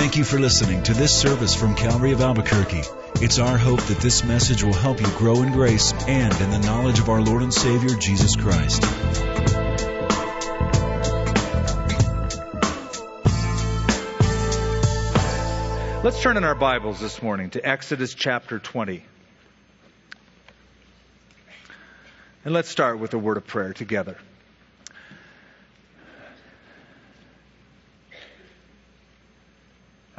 Thank you for listening to this service from Calvary of Albuquerque. It's our hope that this message will help you grow in grace and in the knowledge of our Lord and Savior, Jesus Christ. Let's turn in our Bibles this morning to Exodus chapter 20. And let's start with a word of prayer together.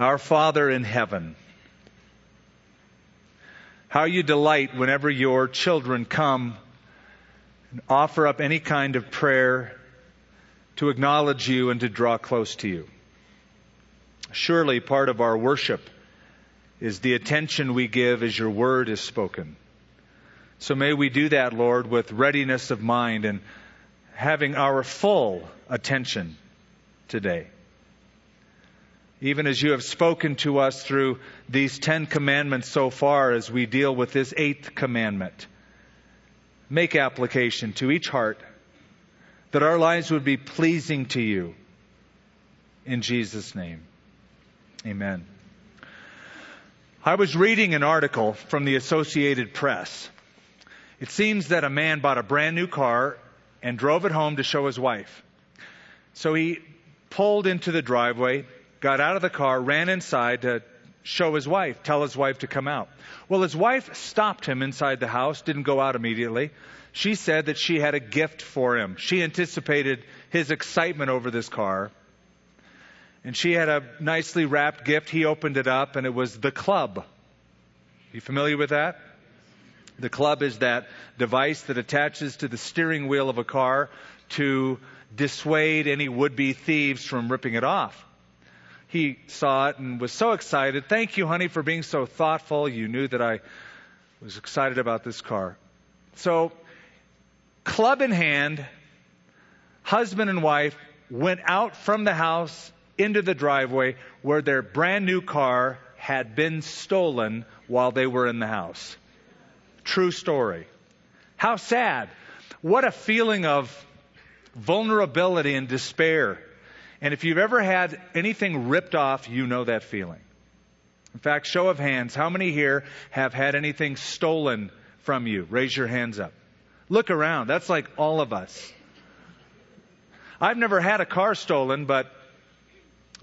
Our Father in heaven, how you delight whenever your children come and offer up any kind of prayer to acknowledge you and to draw close to you. Surely part of our worship is the attention we give as your word is spoken. So may we do that, Lord, with readiness of mind and having our full attention today even as you have spoken to us through these Ten Commandments so far as we deal with this eighth commandment. Make application to each heart that our lives would be pleasing to you. In Jesus' name. Amen. I was reading an article from the Associated Press. It seems that a man bought a brand new car and drove it home to show his wife. So he pulled into the driveway got out of the car, ran inside to show his wife, tell his wife to come out. Well, his wife stopped him inside the house, didn't go out immediately. She said that she had a gift for him. She anticipated his excitement over this car. And she had a nicely wrapped gift. He opened it up and it was the club. You familiar with that? The club is that device that attaches to the steering wheel of a car to dissuade any would be thieves from ripping it off he saw it and was so excited. Thank you, honey, for being so thoughtful. You knew that I was excited about this car. So, club in hand, husband and wife went out from the house into the driveway where their brand new car had been stolen while they were in the house. True story. How sad. What a feeling of vulnerability and despair and if you've ever had anything ripped off, you know that feeling. In fact, show of hands, how many here have had anything stolen from you? Raise your hands up. Look around. That's like all of us. I've never had a car stolen, but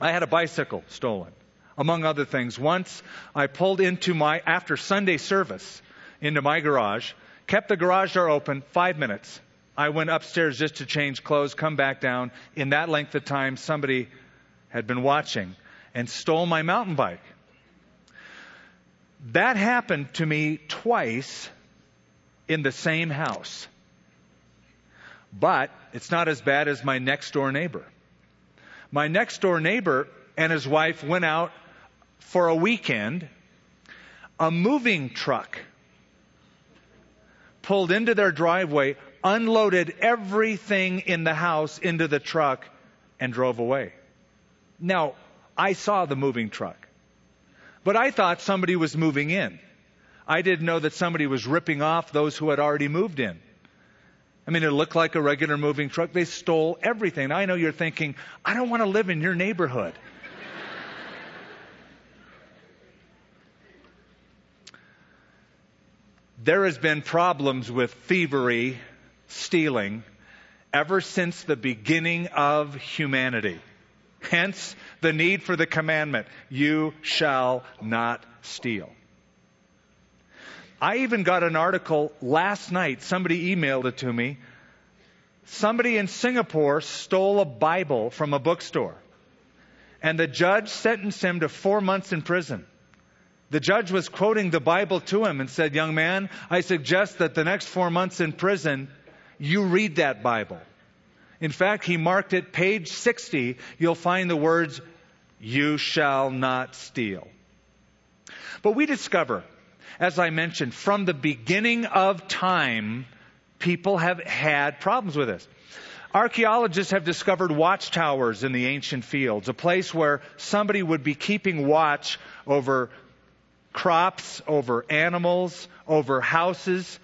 I had a bicycle stolen, among other things. Once I pulled into my, after Sunday service, into my garage, kept the garage door open five minutes, I went upstairs just to change clothes, come back down. In that length of time, somebody had been watching and stole my mountain bike. That happened to me twice in the same house. But it's not as bad as my next door neighbor. My next door neighbor and his wife went out for a weekend. A moving truck pulled into their driveway unloaded everything in the house into the truck and drove away. Now, I saw the moving truck, but I thought somebody was moving in. I didn't know that somebody was ripping off those who had already moved in. I mean, it looked like a regular moving truck. They stole everything. I know you're thinking, I don't want to live in your neighborhood. there has been problems with thievery stealing ever since the beginning of humanity. Hence the need for the commandment, you shall not steal. I even got an article last night, somebody emailed it to me. Somebody in Singapore stole a Bible from a bookstore. And the judge sentenced him to four months in prison. The judge was quoting the Bible to him and said, Young man, I suggest that the next four months in prison you read that Bible. In fact, he marked it page 60. You'll find the words, you shall not steal. But we discover, as I mentioned, from the beginning of time, people have had problems with this. Archaeologists have discovered watchtowers in the ancient fields, a place where somebody would be keeping watch over crops, over animals, over houses,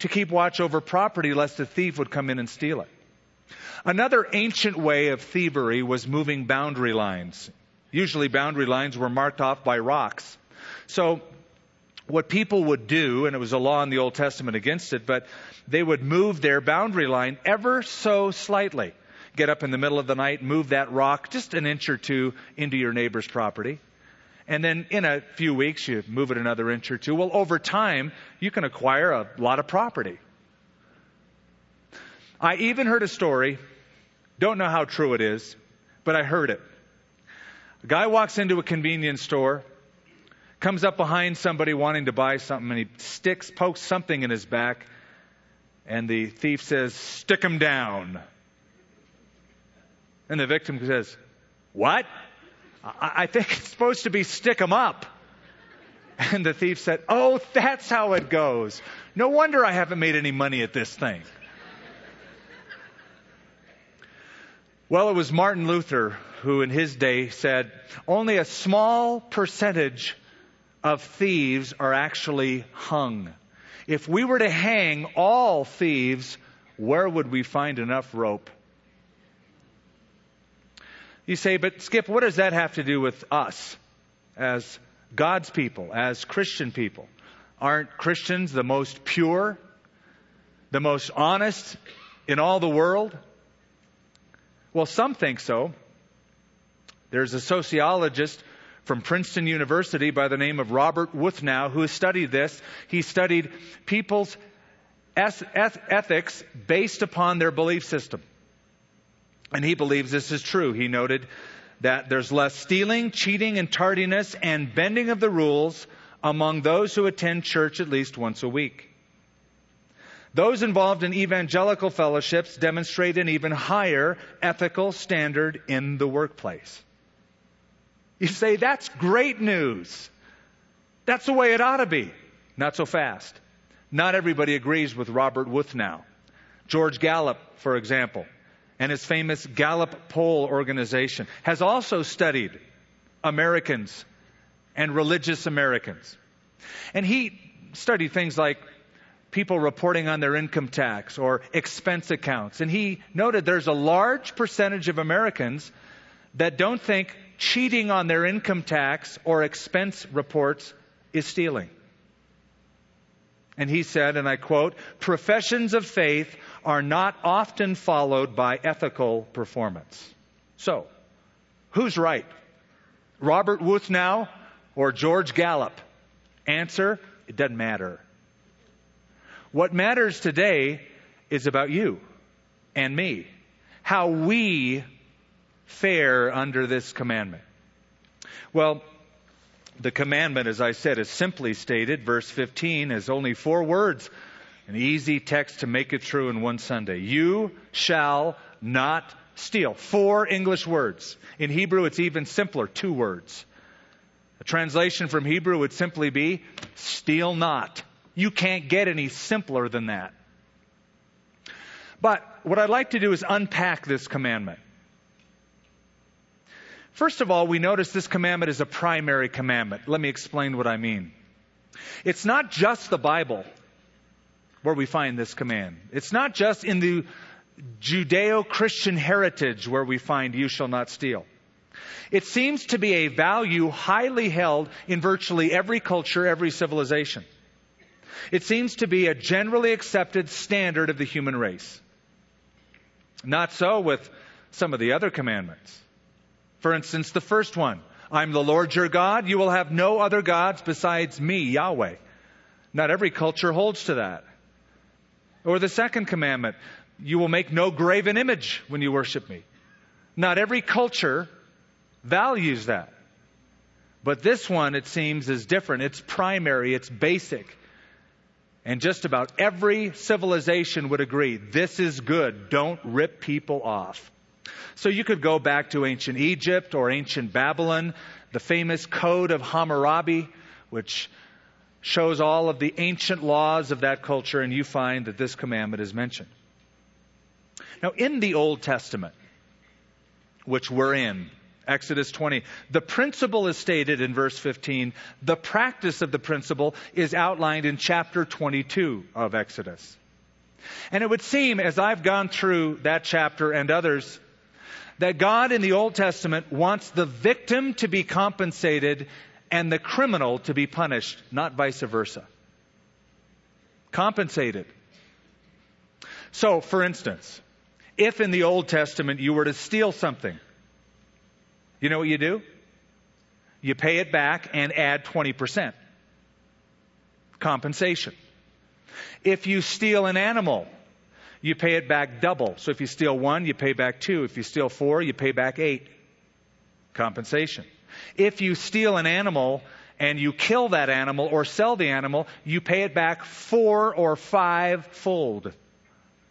to keep watch over property lest a thief would come in and steal it. Another ancient way of thievery was moving boundary lines. Usually boundary lines were marked off by rocks. So what people would do, and it was a law in the Old Testament against it, but they would move their boundary line ever so slightly. Get up in the middle of the night, move that rock just an inch or two into your neighbor's property. And then in a few weeks, you move it another inch or two. Well, over time, you can acquire a lot of property. I even heard a story, don't know how true it is, but I heard it. A guy walks into a convenience store, comes up behind somebody wanting to buy something, and he sticks, pokes something in his back, and the thief says, Stick him down. And the victim says, What? I think it's supposed to be stick 'em up. And the thief said, Oh, that's how it goes. No wonder I haven't made any money at this thing. Well, it was Martin Luther who, in his day, said only a small percentage of thieves are actually hung. If we were to hang all thieves, where would we find enough rope? You say, but Skip, what does that have to do with us as God's people, as Christian people? Aren't Christians the most pure, the most honest in all the world? Well, some think so. There's a sociologist from Princeton University by the name of Robert Wuthnow who has studied this. He studied people's ethics based upon their belief system. And he believes this is true. He noted that there's less stealing, cheating, and tardiness and bending of the rules among those who attend church at least once a week. Those involved in evangelical fellowships demonstrate an even higher ethical standard in the workplace. You say, that's great news. That's the way it ought to be. Not so fast. Not everybody agrees with Robert Wuthnow. George Gallup, for example, and his famous Gallup poll organization, has also studied Americans and religious Americans. And he studied things like people reporting on their income tax or expense accounts. And he noted there's a large percentage of Americans that don't think cheating on their income tax or expense reports is stealing. And he said, and I quote, professions of faith are not often followed by ethical performance. So, who's right? Robert Wuthnow or George Gallup? Answer, it doesn't matter. What matters today is about you and me. How we fare under this commandment. Well, the commandment, as I said, is simply stated. Verse 15 is only four words. An easy text to make it true in one Sunday. You shall not steal. Four English words. In Hebrew, it's even simpler. Two words. A translation from Hebrew would simply be, steal not. You can't get any simpler than that. But what I'd like to do is unpack this commandment. First of all, we notice this commandment is a primary commandment. Let me explain what I mean. It's not just the Bible where we find this command. It's not just in the Judeo Christian heritage where we find you shall not steal. It seems to be a value highly held in virtually every culture, every civilization. It seems to be a generally accepted standard of the human race. Not so with some of the other commandments. For instance, the first one I'm the Lord your God. You will have no other gods besides me, Yahweh. Not every culture holds to that. Or the second commandment You will make no graven image when you worship me. Not every culture values that. But this one, it seems, is different. It's primary, it's basic. And just about every civilization would agree this is good. Don't rip people off. So you could go back to ancient Egypt or ancient Babylon, the famous Code of Hammurabi, which shows all of the ancient laws of that culture, and you find that this commandment is mentioned. Now, in the Old Testament, which we're in, Exodus 20, the principle is stated in verse 15. The practice of the principle is outlined in chapter 22 of Exodus. And it would seem, as I've gone through that chapter and others, that God in the Old Testament wants the victim to be compensated and the criminal to be punished, not vice versa. Compensated. So, for instance, if in the Old Testament you were to steal something, you know what you do? You pay it back and add 20%. Compensation. If you steal an animal, you pay it back double. So if you steal one, you pay back two. If you steal four, you pay back eight. Compensation. If you steal an animal and you kill that animal or sell the animal, you pay it back four or five fold.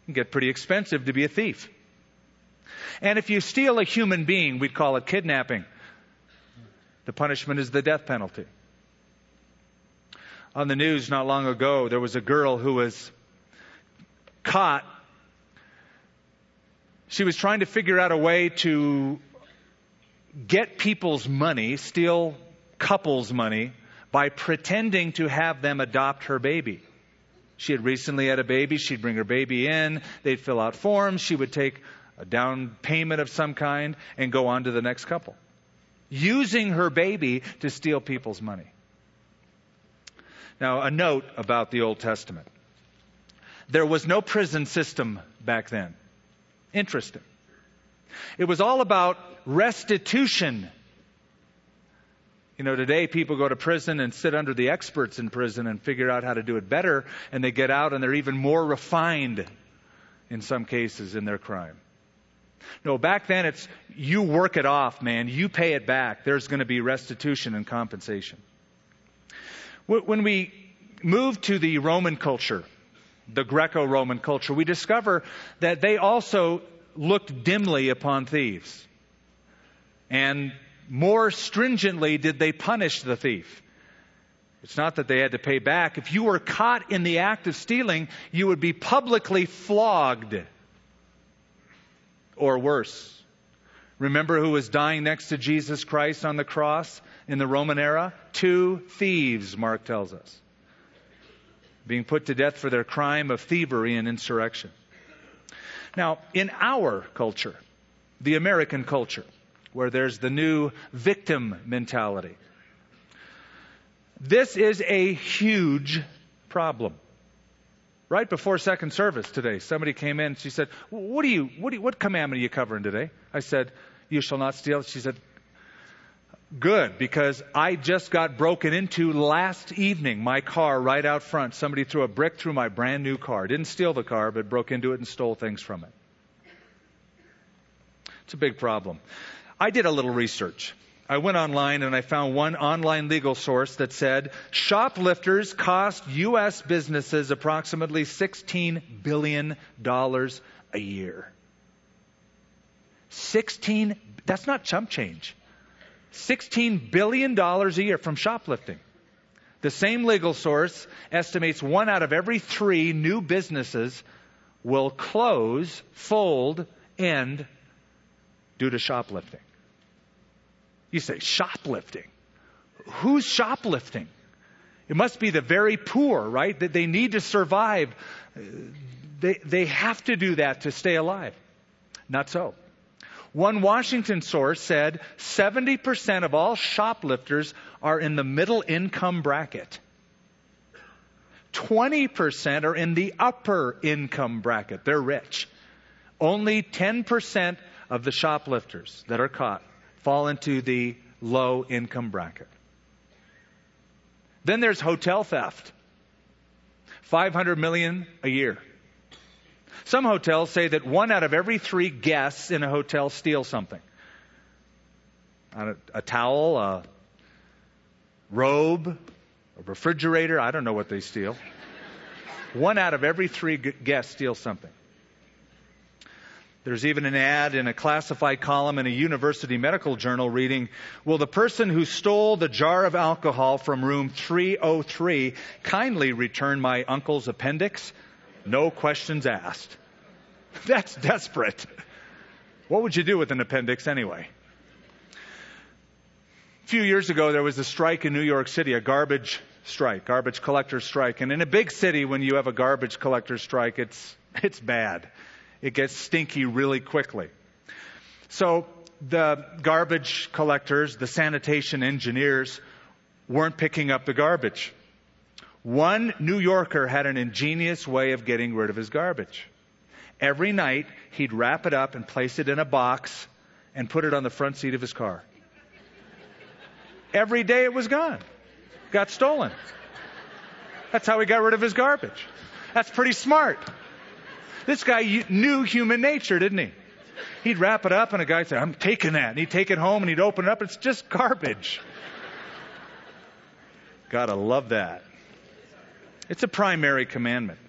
It get pretty expensive to be a thief. And if you steal a human being, we'd call it kidnapping. The punishment is the death penalty. On the news not long ago, there was a girl who was caught. She was trying to figure out a way to get people's money, steal couples' money, by pretending to have them adopt her baby. She had recently had a baby. She'd bring her baby in. They'd fill out forms. She would take a down payment of some kind and go on to the next couple. Using her baby to steal people's money. Now, a note about the Old Testament. There was no prison system back then. Interesting. It was all about restitution. You know, today people go to prison and sit under the experts in prison and figure out how to do it better, and they get out and they're even more refined in some cases in their crime. No, back then it's you work it off, man. You pay it back. There's going to be restitution and compensation. When we move to the Roman culture, the Greco Roman culture, we discover that they also looked dimly upon thieves. And more stringently did they punish the thief. It's not that they had to pay back. If you were caught in the act of stealing, you would be publicly flogged. Or worse. Remember who was dying next to Jesus Christ on the cross in the Roman era? Two thieves, Mark tells us. Being put to death for their crime of thievery and insurrection. Now, in our culture, the American culture, where there's the new victim mentality, this is a huge problem. Right before second service today, somebody came in. She said, "What do you? What, do you, what commandment are you covering today?" I said, "You shall not steal." She said, "Good, because I just got broken into last evening. My car right out front. Somebody threw a brick through my brand new car. Didn't steal the car, but broke into it and stole things from it. It's a big problem." I did a little research. I went online and I found one online legal source that said shoplifters cost U.S. businesses approximately $16 billion a year. 16, that's not chump change. $16 billion a year from shoplifting. The same legal source estimates one out of every three new businesses will close, fold, end due to shoplifting. You say, shoplifting. Who's shoplifting? It must be the very poor, right? That they need to survive. They, they have to do that to stay alive. Not so. One Washington source said 70% of all shoplifters are in the middle income bracket. 20% are in the upper income bracket. They're rich. Only 10% of the shoplifters that are caught fall into the low income bracket. Then there's hotel theft. 500 million a year. Some hotels say that one out of every three guests in a hotel steals something. A, a towel, a robe, a refrigerator, I don't know what they steal. One out of every three guests steals something. There's even an ad in a classified column in a university medical journal reading, Will the person who stole the jar of alcohol from room 303 kindly return my uncle's appendix? No questions asked. That's desperate. What would you do with an appendix anyway? A few years ago, there was a strike in New York City, a garbage strike, garbage collector strike. And in a big city, when you have a garbage collector strike, it's, it's bad it gets stinky really quickly. So the garbage collectors, the sanitation engineers, weren't picking up the garbage. One New Yorker had an ingenious way of getting rid of his garbage. Every night, he'd wrap it up and place it in a box and put it on the front seat of his car. Every day it was gone. Got stolen. That's how he got rid of his garbage. That's pretty smart. This guy knew human nature, didn't he? He'd wrap it up and a guy said, I'm taking that. And he'd take it home and he'd open it up. It's just garbage. Gotta love that. It's a primary commandment.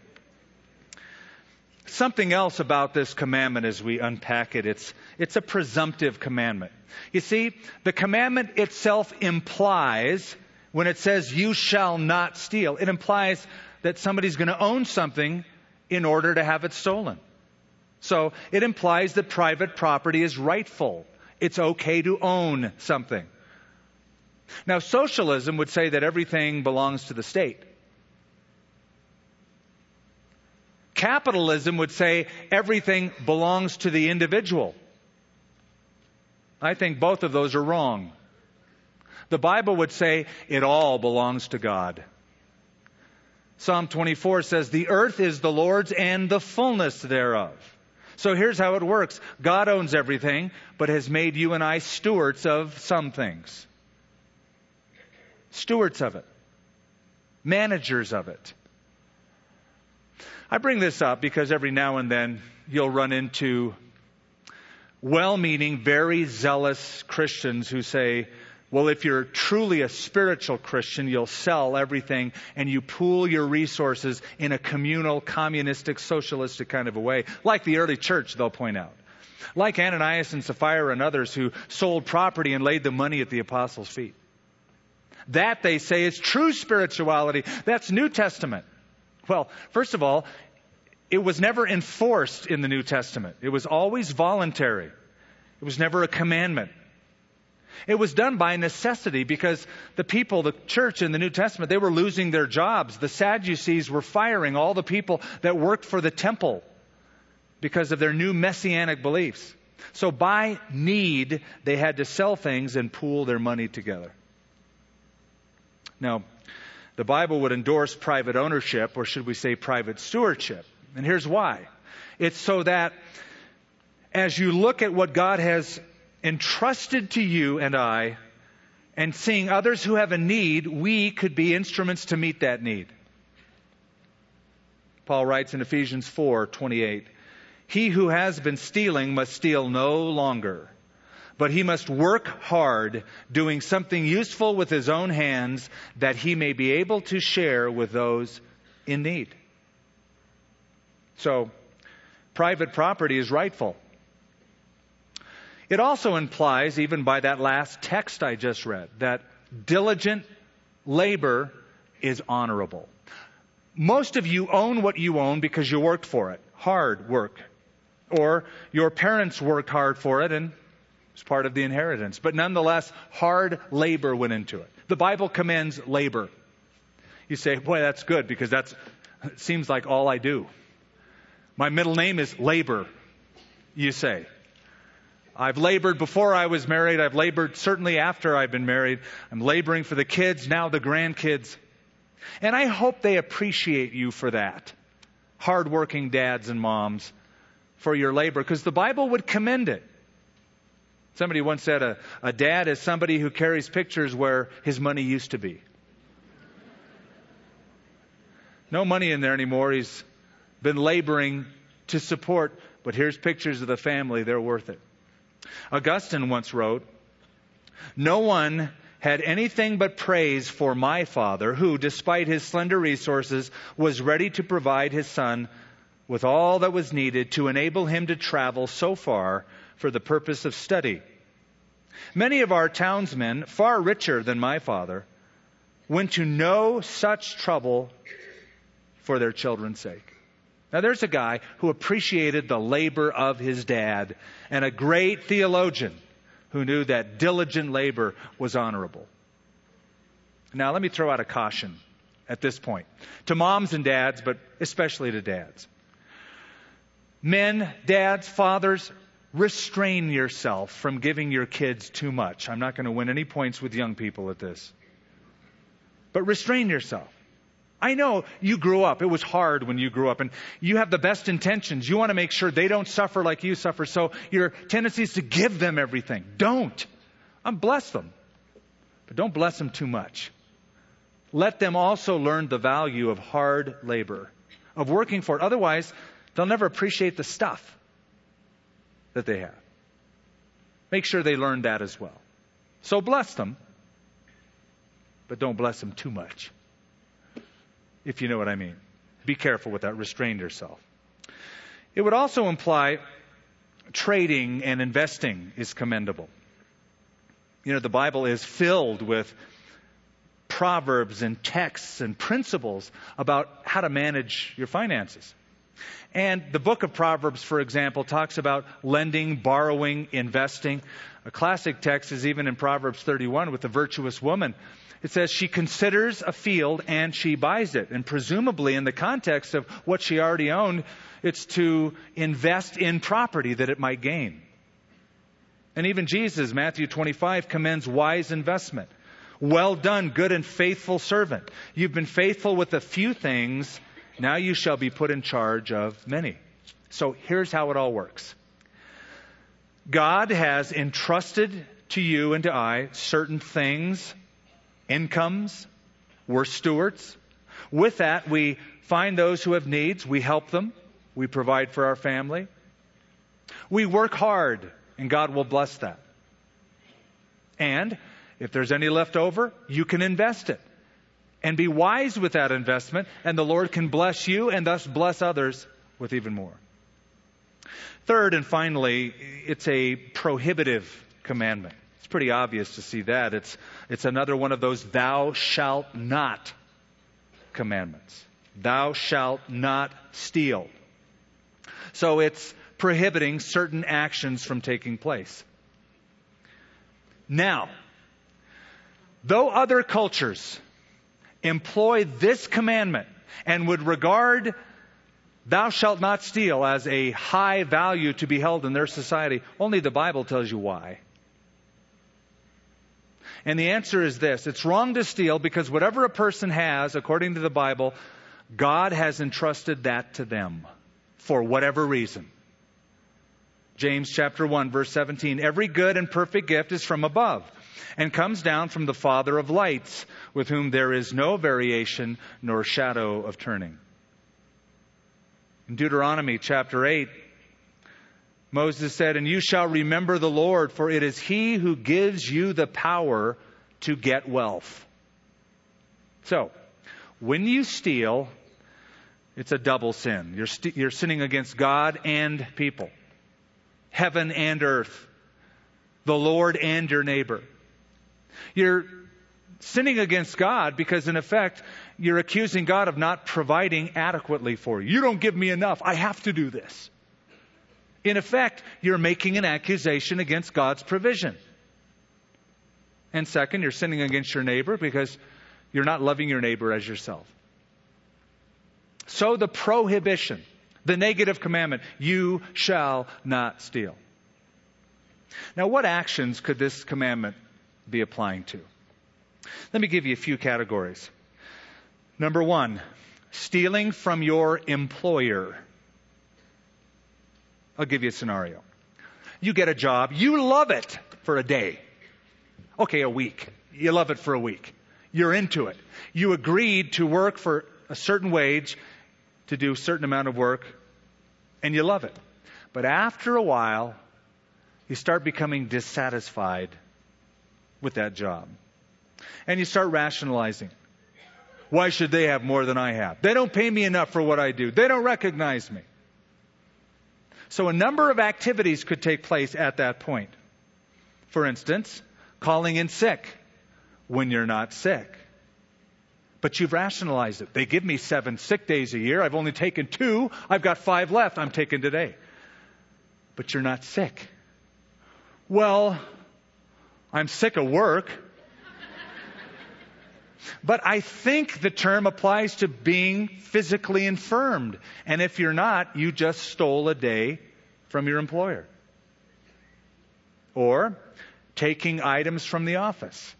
Something else about this commandment as we unpack it, it's, it's a presumptive commandment. You see, the commandment itself implies, when it says, you shall not steal, it implies that somebody's going to own something in order to have it stolen. So it implies that private property is rightful. It's okay to own something. Now, socialism would say that everything belongs to the state. Capitalism would say everything belongs to the individual. I think both of those are wrong. The Bible would say it all belongs to God. Psalm 24 says, The earth is the Lord's and the fullness thereof. So here's how it works God owns everything, but has made you and I stewards of some things. Stewards of it, managers of it. I bring this up because every now and then you'll run into well meaning, very zealous Christians who say, well, if you're truly a spiritual Christian, you'll sell everything and you pool your resources in a communal, communistic, socialistic kind of a way, like the early church, they'll point out. Like Ananias and Sapphira and others who sold property and laid the money at the apostles' feet. That, they say, is true spirituality. That's New Testament. Well, first of all, it was never enforced in the New Testament. It was always voluntary. It was never a commandment. It was done by necessity because the people, the church in the New Testament, they were losing their jobs. The Sadducees were firing all the people that worked for the temple because of their new messianic beliefs. So by need, they had to sell things and pool their money together. Now, the Bible would endorse private ownership, or should we say private stewardship. And here's why. It's so that as you look at what God has entrusted to you and I, and seeing others who have a need, we could be instruments to meet that need. Paul writes in Ephesians 4:28, "He who has been stealing must steal no longer, but he must work hard, doing something useful with his own hands, that he may be able to share with those in need." So, private property is rightful. It also implies, even by that last text I just read, that diligent labor is honorable. Most of you own what you own because you worked for it. Hard work. Or your parents worked hard for it and it's part of the inheritance. But nonetheless, hard labor went into it. The Bible commends labor. You say, boy, that's good because that's, it seems like all I do. My middle name is labor, you say. I've labored before I was married. I've labored certainly after I've been married. I'm laboring for the kids, now the grandkids. And I hope they appreciate you for that. Hardworking dads and moms for your labor, because the Bible would commend it. Somebody once said a, a dad is somebody who carries pictures where his money used to be. No money in there anymore. He's been laboring to support, but here's pictures of the family. They're worth it. Augustine once wrote, No one had anything but praise for my father, who, despite his slender resources, was ready to provide his son with all that was needed to enable him to travel so far for the purpose of study. Many of our townsmen, far richer than my father, went to no such trouble for their children's sake. Now, there's a guy who appreciated the labor of his dad and a great theologian who knew that diligent labor was honorable. Now, let me throw out a caution at this point to moms and dads, but especially to dads. Men, dads, fathers, restrain yourself from giving your kids too much. I'm not going to win any points with young people at this. But restrain yourself. I know you grew up. It was hard when you grew up and you have the best intentions. You want to make sure they don't suffer like you suffer. So your tendency is to give them everything. Don't. I'm bless them. But don't bless them too much. Let them also learn the value of hard labor, of working for it. Otherwise, they'll never appreciate the stuff that they have. Make sure they learn that as well. So bless them, but don't bless them too much if you know what I mean. Be careful with that. Restrain yourself. It would also imply trading and investing is commendable. You know, the Bible is filled with proverbs and texts and principles about how to manage your finances. And the book of Proverbs, for example, talks about lending, borrowing, investing. A classic text is even in Proverbs 31 with the virtuous woman it says she considers a field and she buys it. And presumably, in the context of what she already owned, it's to invest in property that it might gain. And even Jesus, Matthew 25, commends wise investment. Well done, good and faithful servant. You've been faithful with a few things. Now you shall be put in charge of many. So here's how it all works God has entrusted to you and to I certain things incomes. We're stewards. With that, we find those who have needs. We help them. We provide for our family. We work hard, and God will bless that. And if there's any left over, you can invest it. And be wise with that investment, and the Lord can bless you and thus bless others with even more. Third and finally, it's a prohibitive commandment. It's pretty obvious to see that. It's, it's another one of those thou shalt not commandments. Thou shalt not steal. So it's prohibiting certain actions from taking place. Now, though other cultures employ this commandment and would regard thou shalt not steal as a high value to be held in their society, only the Bible tells you why. And the answer is this it's wrong to steal because whatever a person has, according to the Bible, God has entrusted that to them for whatever reason. James chapter 1 verse 17 Every good and perfect gift is from above and comes down from the Father of lights with whom there is no variation nor shadow of turning. In Deuteronomy chapter 8 Moses said, And you shall remember the Lord, for it is he who gives you the power to get wealth. So, when you steal, it's a double sin. You're, st- you're sinning against God and people, heaven and earth, the Lord and your neighbor. You're sinning against God because, in effect, you're accusing God of not providing adequately for you. You don't give me enough. I have to do this. In effect, you're making an accusation against God's provision. And second, you're sinning against your neighbor because you're not loving your neighbor as yourself. So the prohibition, the negative commandment, you shall not steal. Now, what actions could this commandment be applying to? Let me give you a few categories. Number one, stealing from your employer. I'll give you a scenario. You get a job, you love it for a day. Okay, a week. You love it for a week. You're into it. You agreed to work for a certain wage, to do a certain amount of work, and you love it. But after a while, you start becoming dissatisfied with that job. And you start rationalizing. Why should they have more than I have? They don't pay me enough for what I do. They don't recognize me. So a number of activities could take place at that point. For instance, calling in sick when you're not sick. But you've rationalized it. They give me seven sick days a year. I've only taken two. I've got five left. I'm taking today. But you're not sick. Well, I'm sick of work. But I think the term applies to being physically infirmed. And if you're not, you just stole a day from your employer. Or taking items from the office.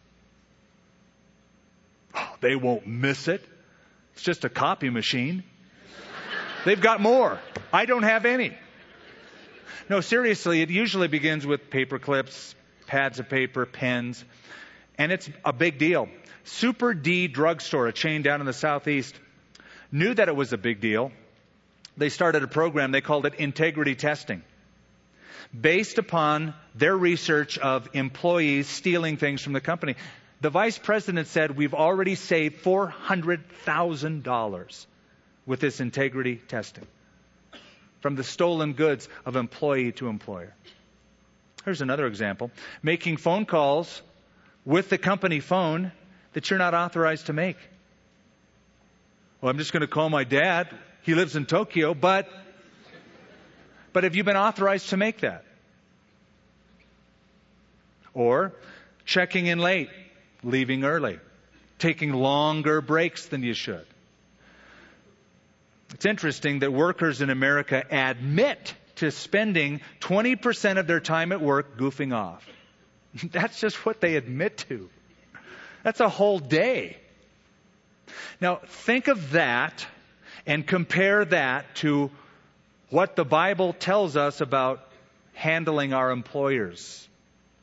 Oh, they won't miss it. It's just a copy machine. They've got more. I don't have any. No, seriously, it usually begins with paper clips, pads of paper, pens, and it's a big deal. Super D Drugstore, a chain down in the southeast, knew that it was a big deal. They started a program, they called it integrity testing based upon their research of employees stealing things from the company. The vice president said, We've already saved $400,000 with this integrity testing from the stolen goods of employee to employer. Here's another example making phone calls with the company phone that you're not authorized to make. Well, I'm just going to call my dad. He lives in Tokyo, but but have you been authorized to make that? Or checking in late, leaving early, taking longer breaks than you should. It's interesting that workers in America admit to spending 20% of their time at work goofing off. That's just what they admit to. That's a whole day. Now, think of that and compare that to what the Bible tells us about handling our employers.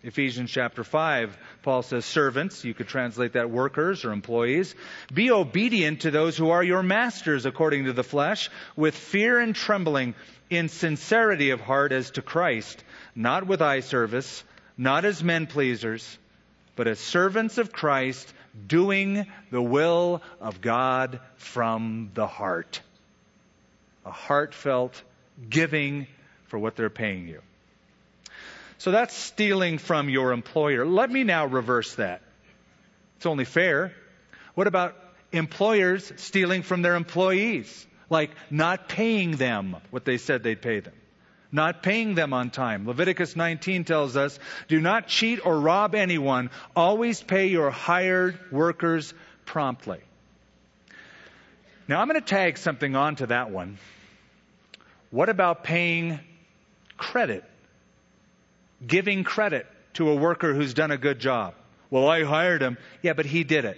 Ephesians chapter 5, Paul says, Servants, you could translate that workers or employees, be obedient to those who are your masters according to the flesh, with fear and trembling, in sincerity of heart as to Christ, not with eye service, not as men pleasers, but as servants of Christ, doing the will of God from the heart. A heartfelt giving for what they're paying you. So that's stealing from your employer. Let me now reverse that. It's only fair. What about employers stealing from their employees? Like not paying them what they said they'd pay them. Not paying them on time. Leviticus 19 tells us, do not cheat or rob anyone. Always pay your hired workers promptly. Now I'm going to tag something onto that one. What about paying credit? Giving credit to a worker who's done a good job. Well, I hired him. Yeah, but he did it.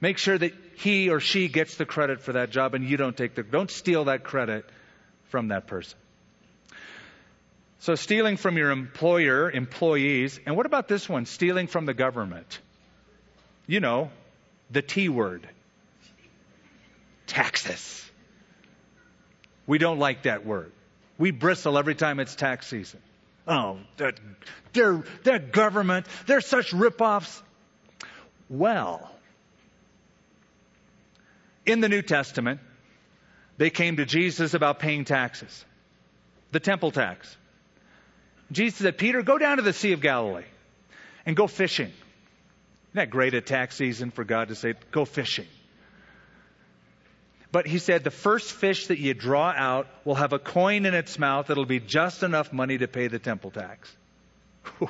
Make sure that he or she gets the credit for that job and you don't take the, don't steal that credit from that person. So stealing from your employer, employees, and what about this one? Stealing from the government. You know, the T word. Taxes. We don't like that word. We bristle every time it's tax season. Oh, that, they're, that government, they're such rip-offs. Well, in the New Testament, they came to Jesus about paying taxes, the temple tax. Jesus said, Peter, go down to the Sea of Galilee and go fishing. Isn't that great a tax season for God to say, go fishing? But he said the first fish that you draw out will have a coin in its mouth that'll be just enough money to pay the temple tax.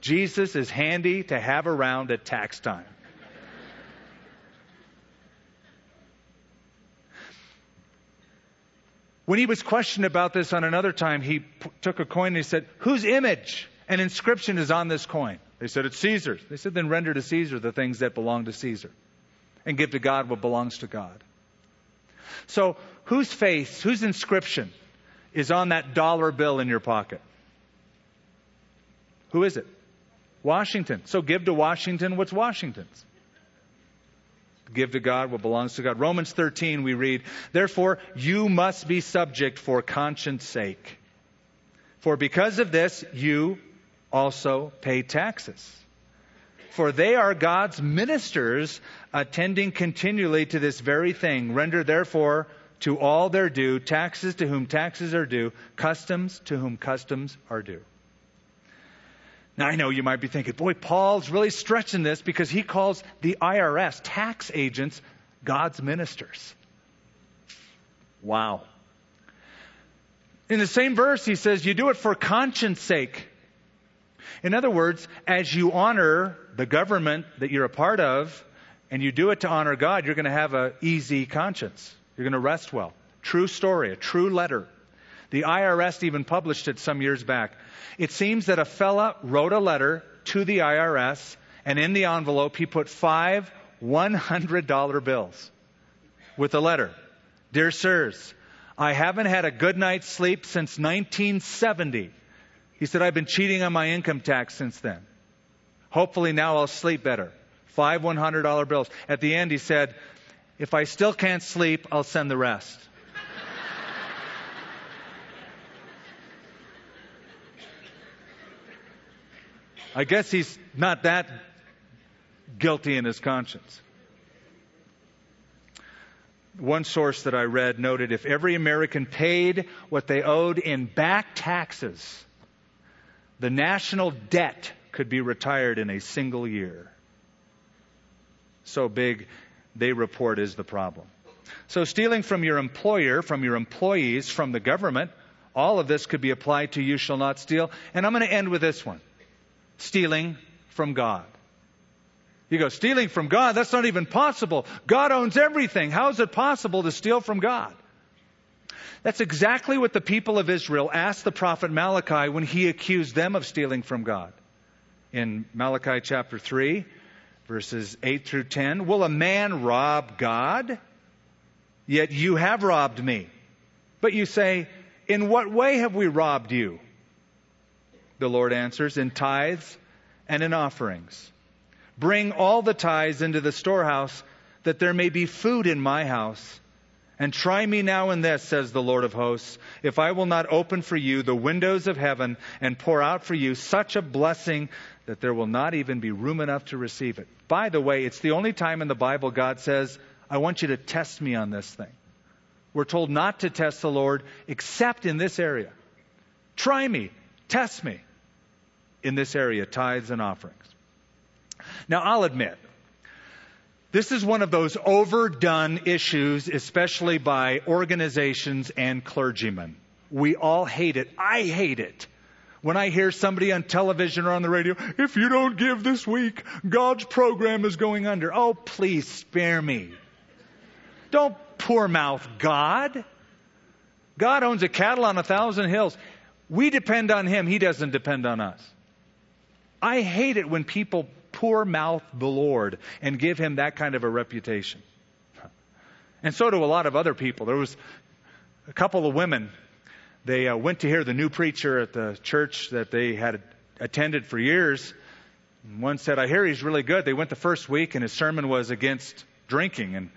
Jesus is handy to have around at tax time. When he was questioned about this on another time, he p- took a coin and he said, Whose image and inscription is on this coin? They said, It's Caesar's. They said, Then render to Caesar the things that belong to Caesar and give to God what belongs to God. So, whose face, whose inscription is on that dollar bill in your pocket? Who is it? Washington. So give to Washington what's Washington's. Give to God what belongs to God. Romans 13 we read, Therefore you must be subject for conscience sake. For because of this you also pay taxes for they are God's ministers attending continually to this very thing. Render therefore to all their due, taxes to whom taxes are due, customs to whom customs are due. Now I know you might be thinking, boy, Paul's really stretching this because he calls the IRS, tax agents, God's ministers. Wow. In the same verse, he says, you do it for conscience sake. In other words, as you honor the government that you're a part of and you do it to honor God, you're going to have an easy conscience. You're going to rest well. True story, a true letter. The IRS even published it some years back. It seems that a fella wrote a letter to the IRS, and in the envelope he put five $100 bills with a letter. Dear sirs, I haven't had a good night's sleep since 1970. He said, I've been cheating on my income tax since then. Hopefully now I'll sleep better. Five $100 bills. At the end, he said, if I still can't sleep, I'll send the rest. I guess he's not that guilty in his conscience. One source that I read noted if every American paid what they owed in back taxes, the national debt could be retired in a single year. So big, they report, is the problem. So, stealing from your employer, from your employees, from the government, all of this could be applied to you shall not steal. And I'm going to end with this one stealing from God. You go, stealing from God? That's not even possible. God owns everything. How is it possible to steal from God? That's exactly what the people of Israel asked the prophet Malachi when he accused them of stealing from God. In Malachi chapter 3, verses 8 through 10, will a man rob God? Yet you have robbed me. But you say, In what way have we robbed you? The Lord answers, In tithes and in offerings. Bring all the tithes into the storehouse, that there may be food in my house. And try me now in this, says the Lord of hosts, if I will not open for you the windows of heaven and pour out for you such a blessing that there will not even be room enough to receive it. By the way, it's the only time in the Bible God says, I want you to test me on this thing. We're told not to test the Lord except in this area. Try me, test me in this area, tithes and offerings. Now, I'll admit, this is one of those overdone issues, especially by organizations and clergymen. We all hate it. I hate it. When I hear somebody on television or on the radio, if you don't give this week, God's program is going under. Oh, please spare me. Don't poor mouth God. God owns a cattle on a thousand hills. We depend on Him. He doesn't depend on us. I hate it when people poor mouth the Lord and give him that kind of a reputation. And so do a lot of other people. There was a couple of women. They uh, went to hear the new preacher at the church that they had attended for years. One said, I hear he's really good. They went the first week and his sermon was against drinking and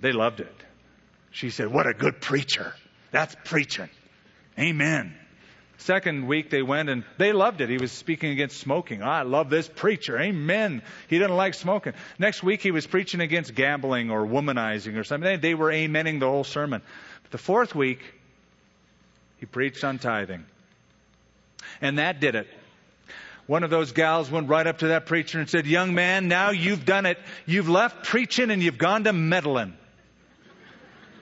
they loved it. She said, What a good preacher. That's preaching. Amen. Second week they went and they loved it. He was speaking against smoking. I love this preacher. Amen. He didn't like smoking. Next week he was preaching against gambling or womanizing or something. They were amening the whole sermon. But the fourth week he preached on tithing. And that did it. One of those gals went right up to that preacher and said, Young man, now you've done it. You've left preaching and you've gone to meddling.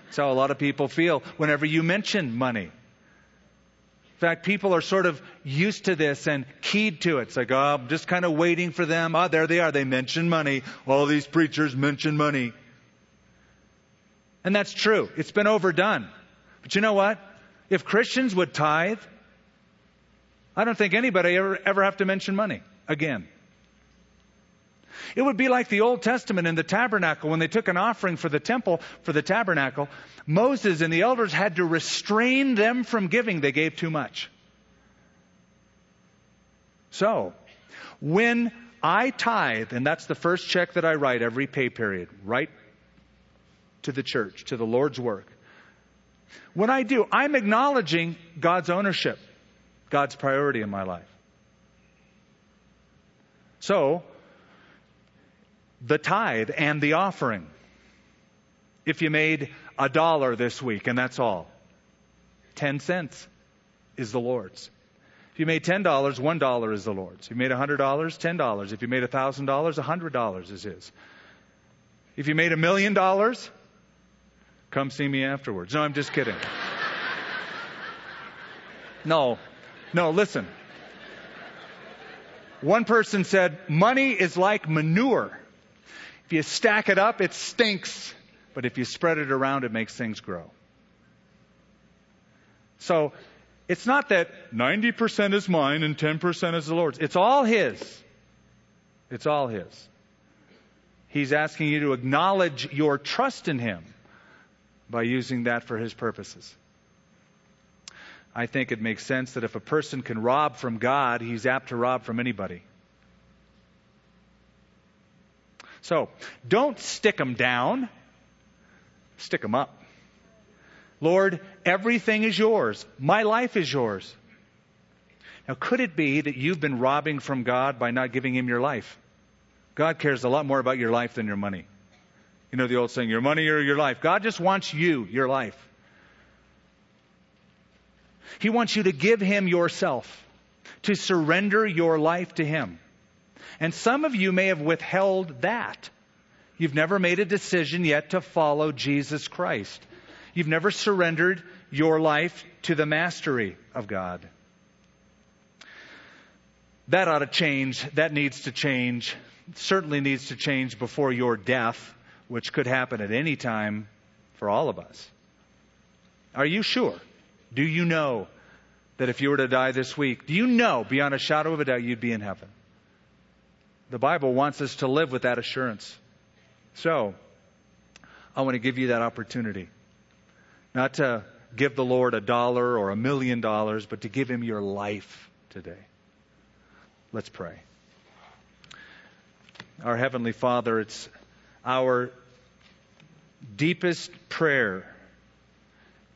That's how a lot of people feel whenever you mention money fact, people are sort of used to this and keyed to it. It's like, oh, I'm just kind of waiting for them. Oh, there they are. They mention money. All these preachers mention money. And that's true. It's been overdone. But you know what? If Christians would tithe, I don't think anybody ever, ever have to mention money again. It would be like the Old Testament in the tabernacle when they took an offering for the temple, for the tabernacle. Moses and the elders had to restrain them from giving. They gave too much. So, when I tithe, and that's the first check that I write every pay period, right to the church, to the Lord's work. When I do, I'm acknowledging God's ownership, God's priority in my life. So, the tithe and the offering. If you made a dollar this week and that's all, 10 cents is the Lord's. If you made $10, $1 is the Lord's. If you made $100, $10. If you made $1,000, $100 is His. If you made a million dollars, come see me afterwards. No, I'm just kidding. No, no, listen. One person said, money is like manure. If you stack it up, it stinks. But if you spread it around, it makes things grow. So it's not that 90% is mine and 10% is the Lord's. It's all His. It's all His. He's asking you to acknowledge your trust in Him by using that for His purposes. I think it makes sense that if a person can rob from God, he's apt to rob from anybody. So, don't stick them down, stick them up. Lord, everything is yours. My life is yours. Now, could it be that you've been robbing from God by not giving Him your life? God cares a lot more about your life than your money. You know the old saying, your money or your life. God just wants you, your life. He wants you to give Him yourself, to surrender your life to Him. And some of you may have withheld that. You've never made a decision yet to follow Jesus Christ. You've never surrendered your life to the mastery of God. That ought to change. That needs to change. It certainly needs to change before your death, which could happen at any time for all of us. Are you sure? Do you know that if you were to die this week, do you know beyond a shadow of a doubt you'd be in heaven? The Bible wants us to live with that assurance. So, I want to give you that opportunity. Not to give the Lord a dollar or a million dollars, but to give Him your life today. Let's pray. Our Heavenly Father, it's our deepest prayer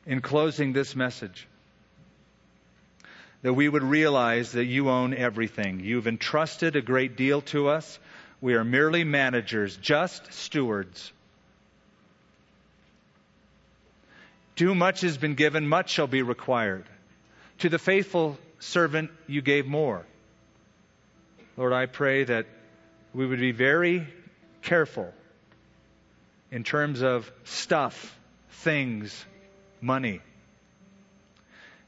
in closing this message that we would realize that you own everything. You've entrusted a great deal to us. We are merely managers, just stewards. Too much has been given, much shall be required. To the faithful servant, you gave more. Lord, I pray that we would be very careful in terms of stuff, things, money.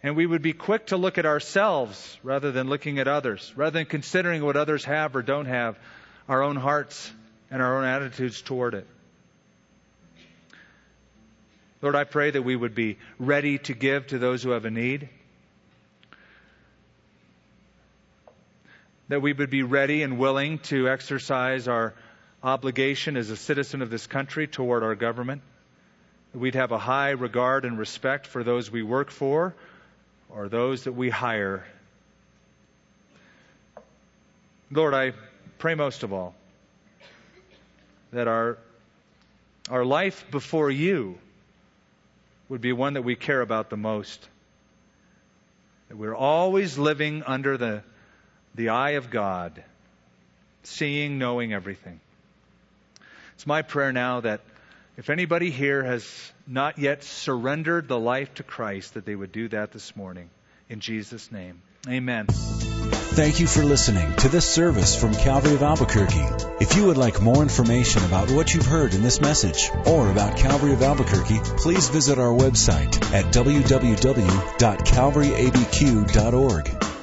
And we would be quick to look at ourselves rather than looking at others, rather than considering what others have or don't have, our own hearts and our own attitudes toward it. Lord, I pray that we would be ready to give to those who have a need. That we would be ready and willing to exercise our obligation as a citizen of this country toward our government. That we'd have a high regard and respect for those we work for or those that we hire. Lord, I pray most of all that our, our life before you would be one that we care about the most. That we're always living under the, the eye of God, seeing, knowing everything. It's my prayer now that if anybody here has not yet surrendered the life to Christ, that they would do that this morning. In Jesus' name. Amen. Thank you for listening to this service from Calvary of Albuquerque. If you would like more information about what you've heard in this message or about Calvary of Albuquerque, please visit our website at www.calvaryabq.org.